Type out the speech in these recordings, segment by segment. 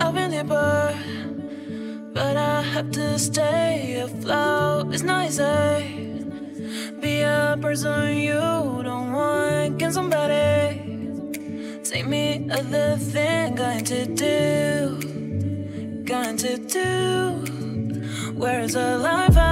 I've been here, but I have to stay afloat. It's nicer. Be a person you don't want. Can somebody take me other thing? Going to do, going to do. Where's the life? I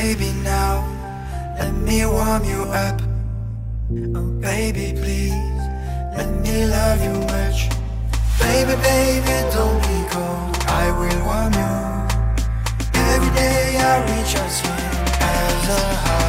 baby now Let me warm you up. Oh baby please Let me love you much. Baby, baby, don't be cold I will warm you. Every day I reach out sweet as a heart.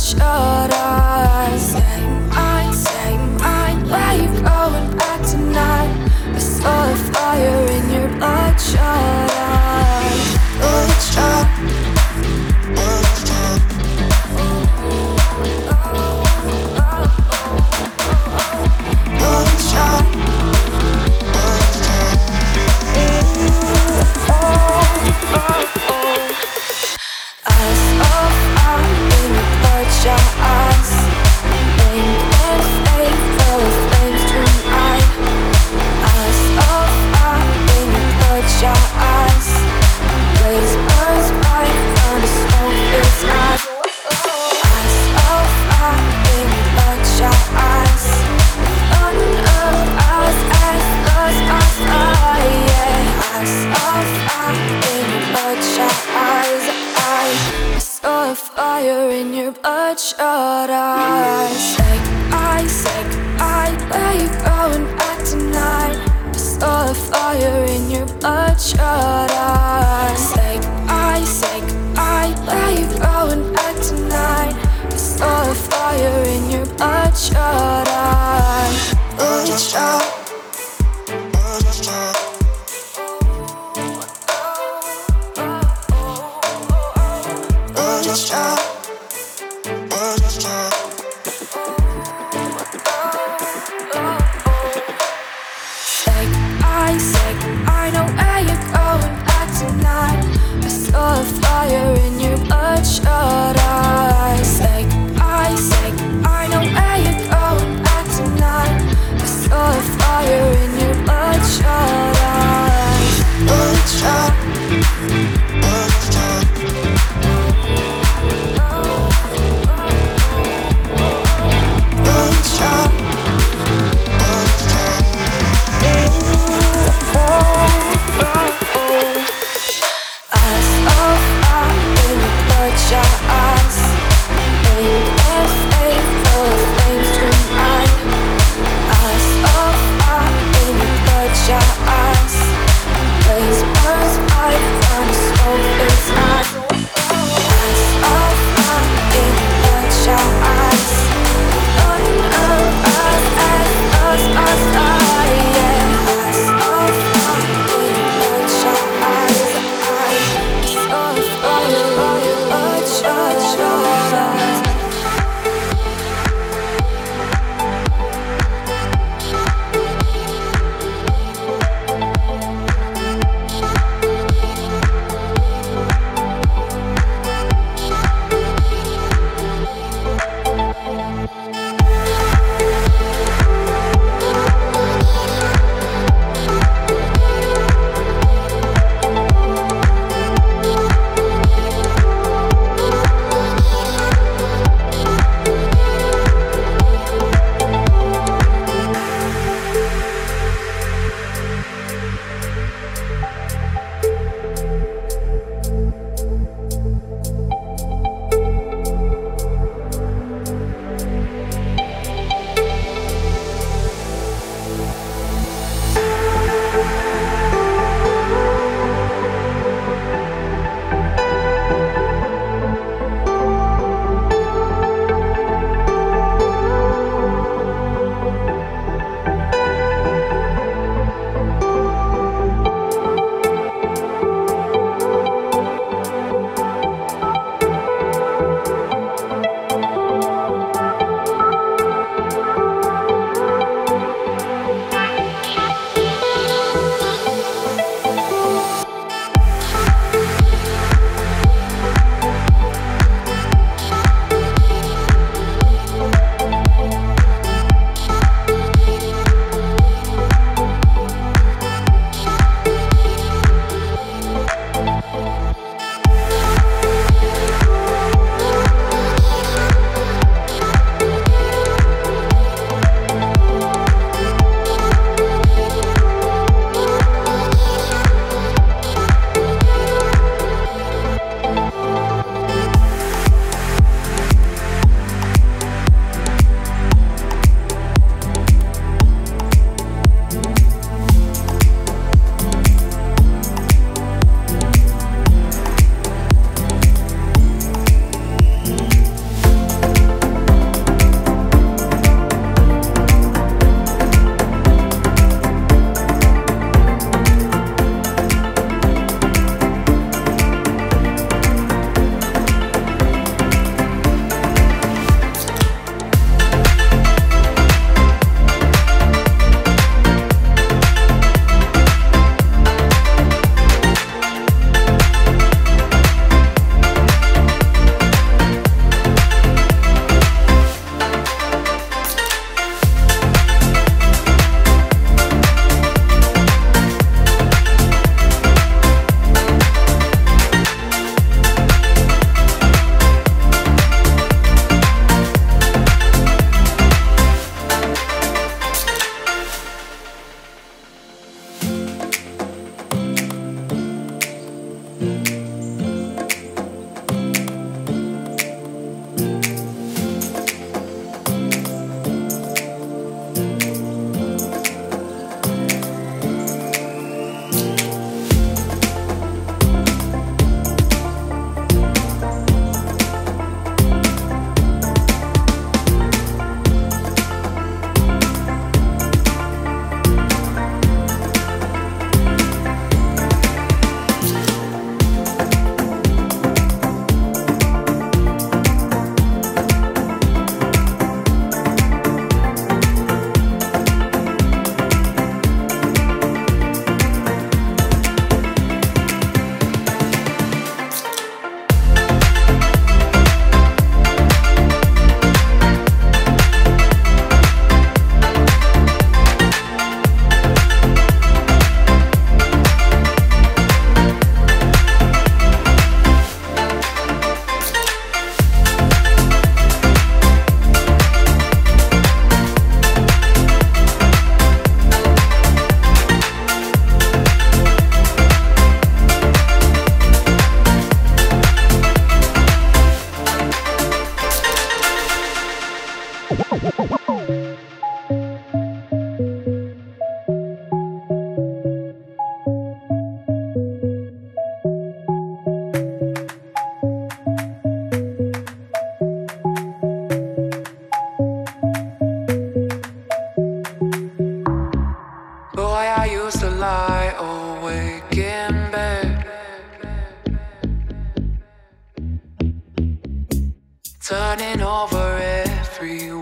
Your bloodshot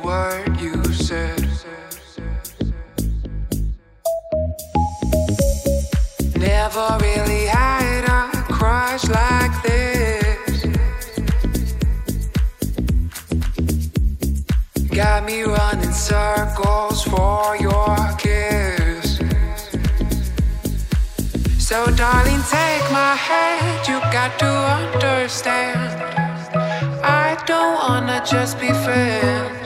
word you said. Never really had a crush like this. Got me running circles for your kiss. So, darling, take my hand. You got to understand. I don't wanna just be friends.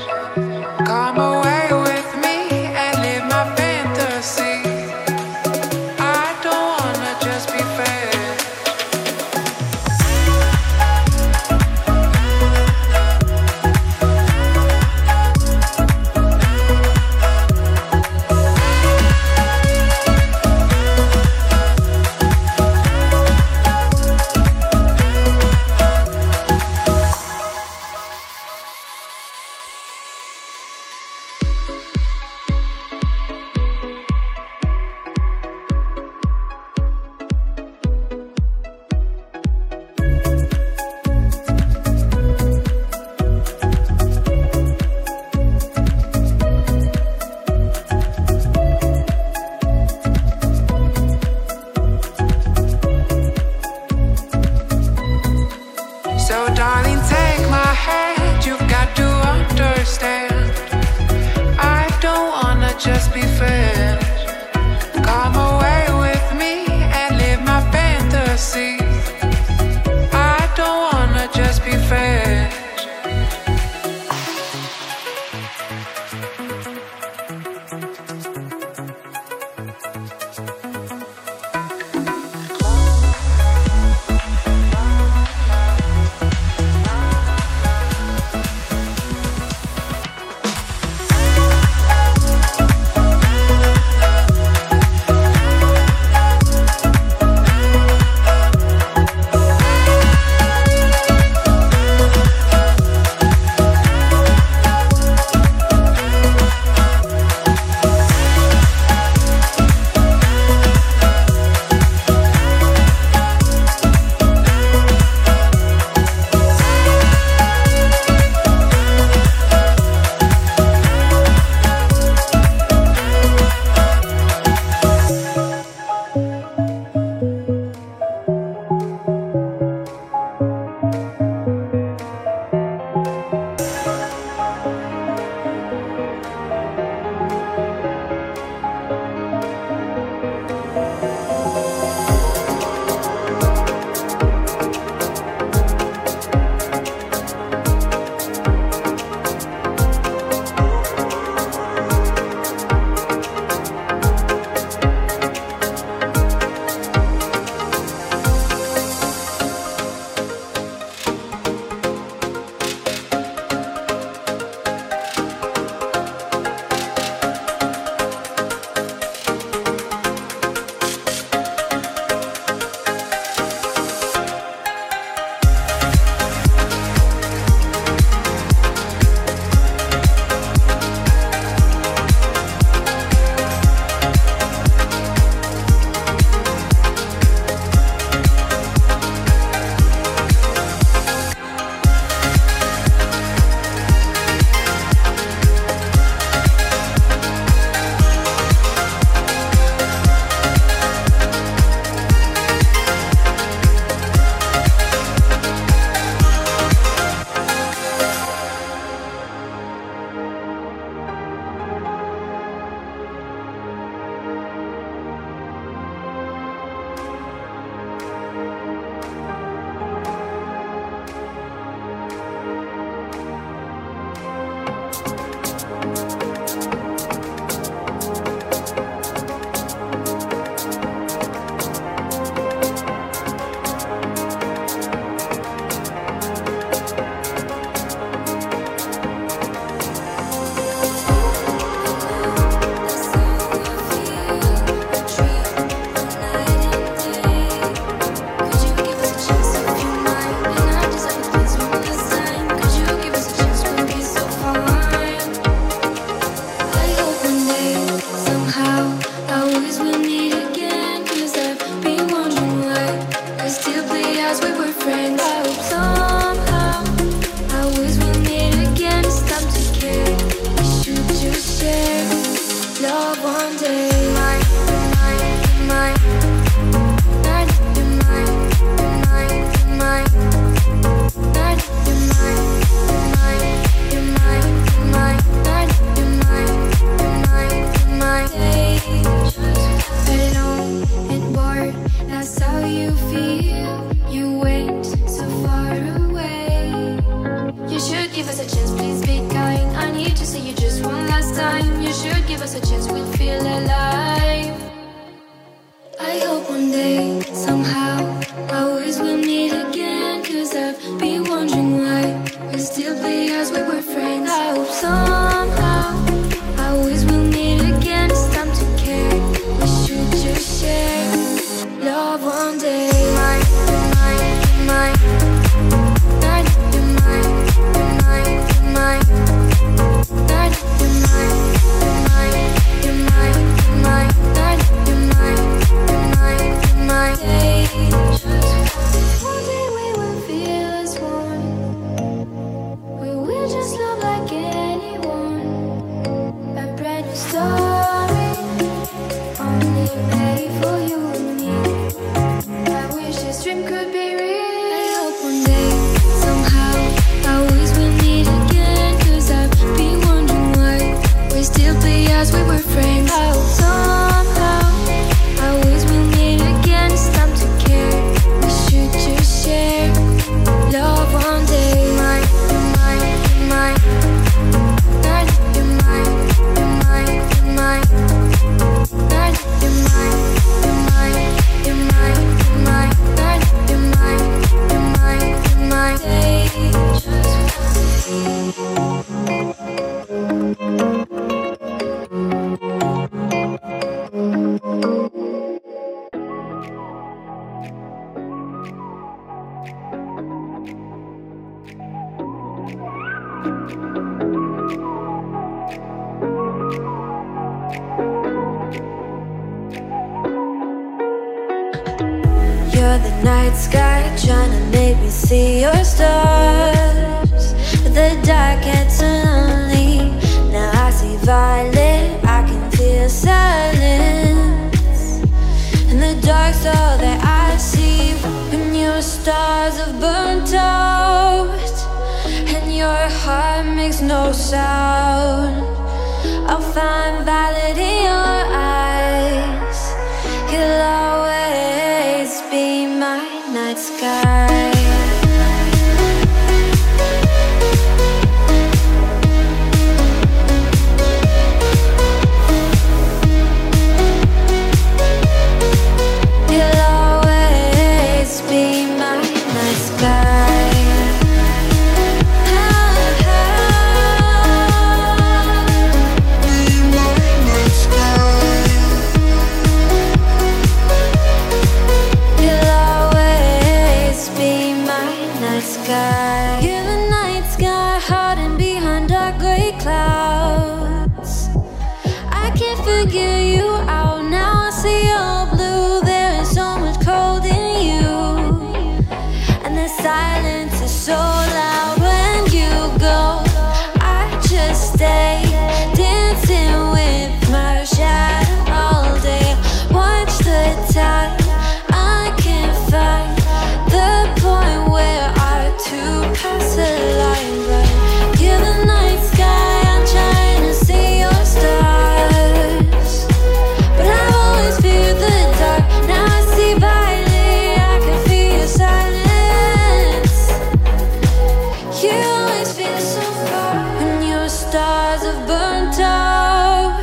have burnt out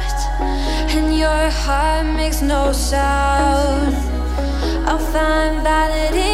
And your heart makes no sound. I'll find validity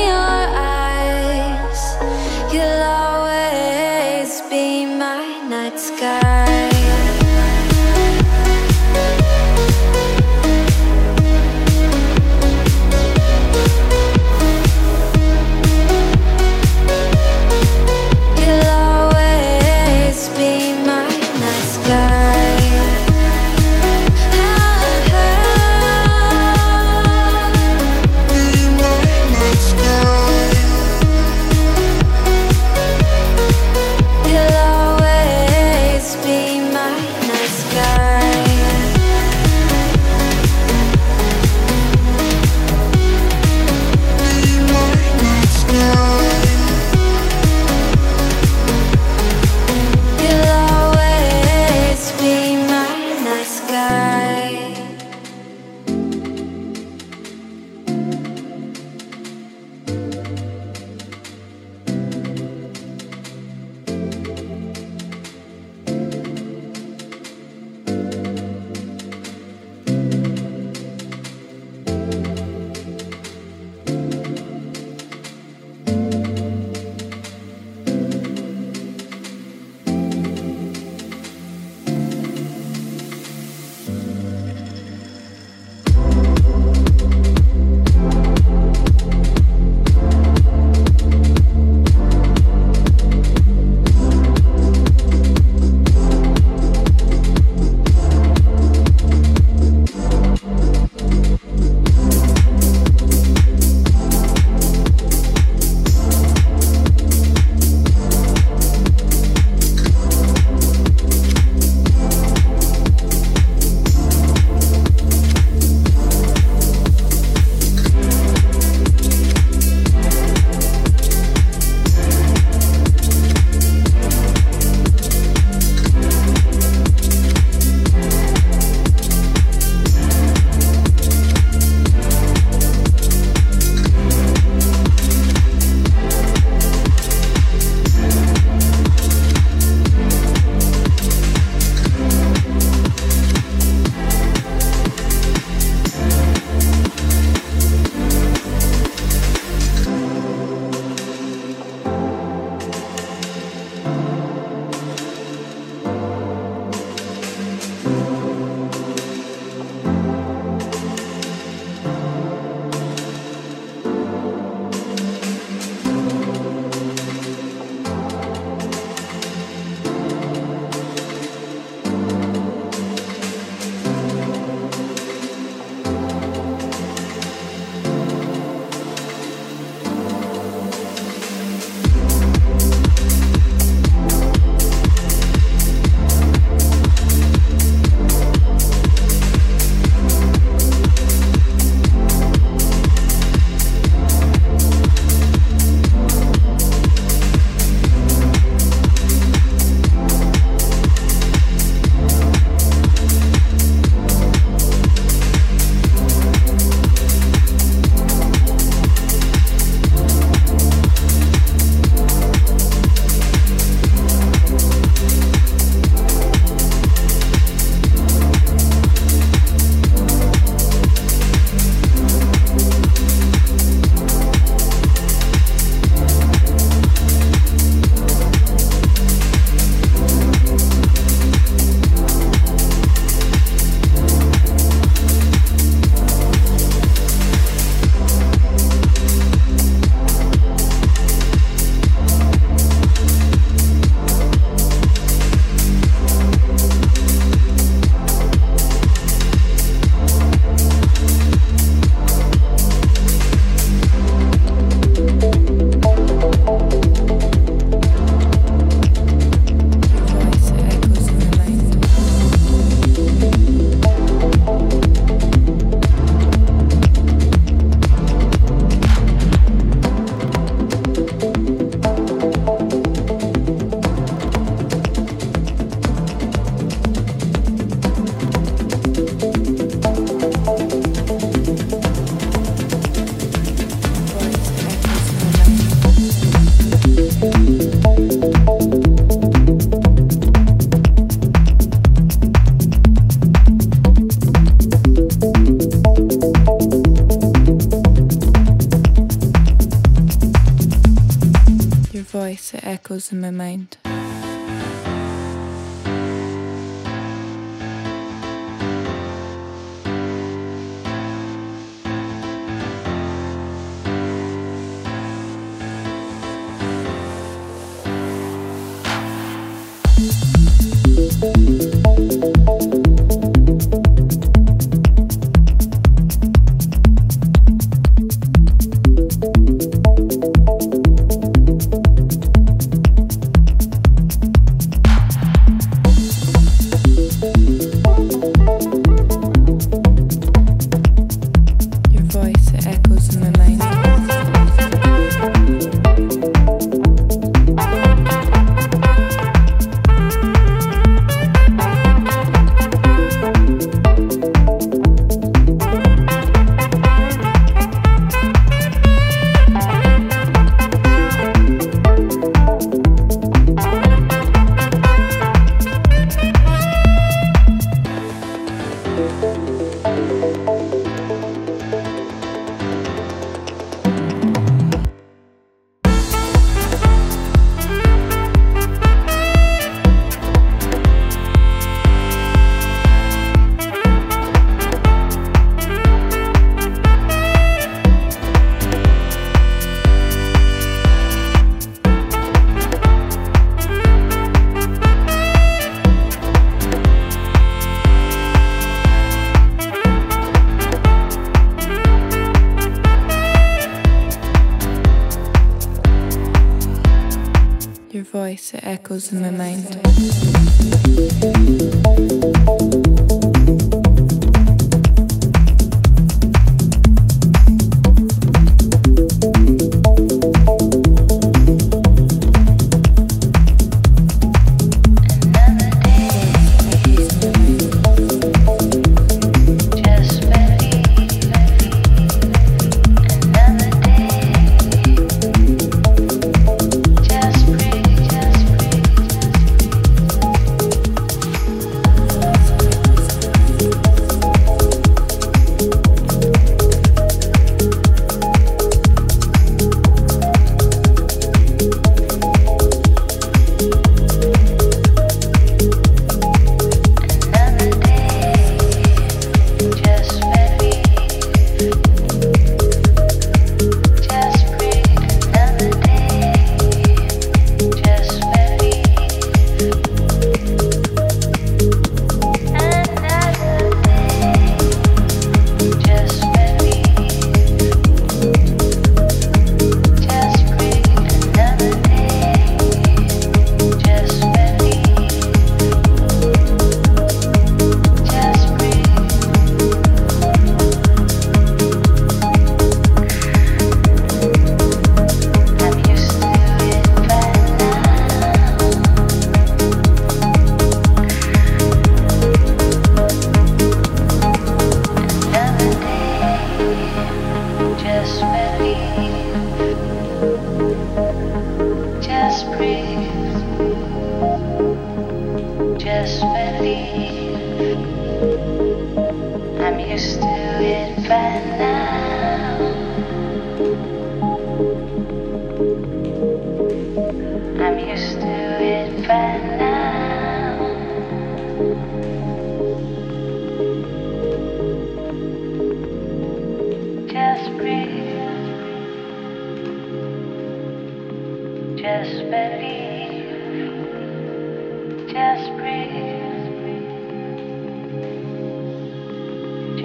in my mind.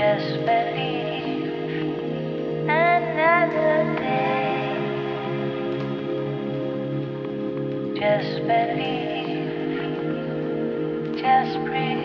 just believe another day. Just believe, just breathe.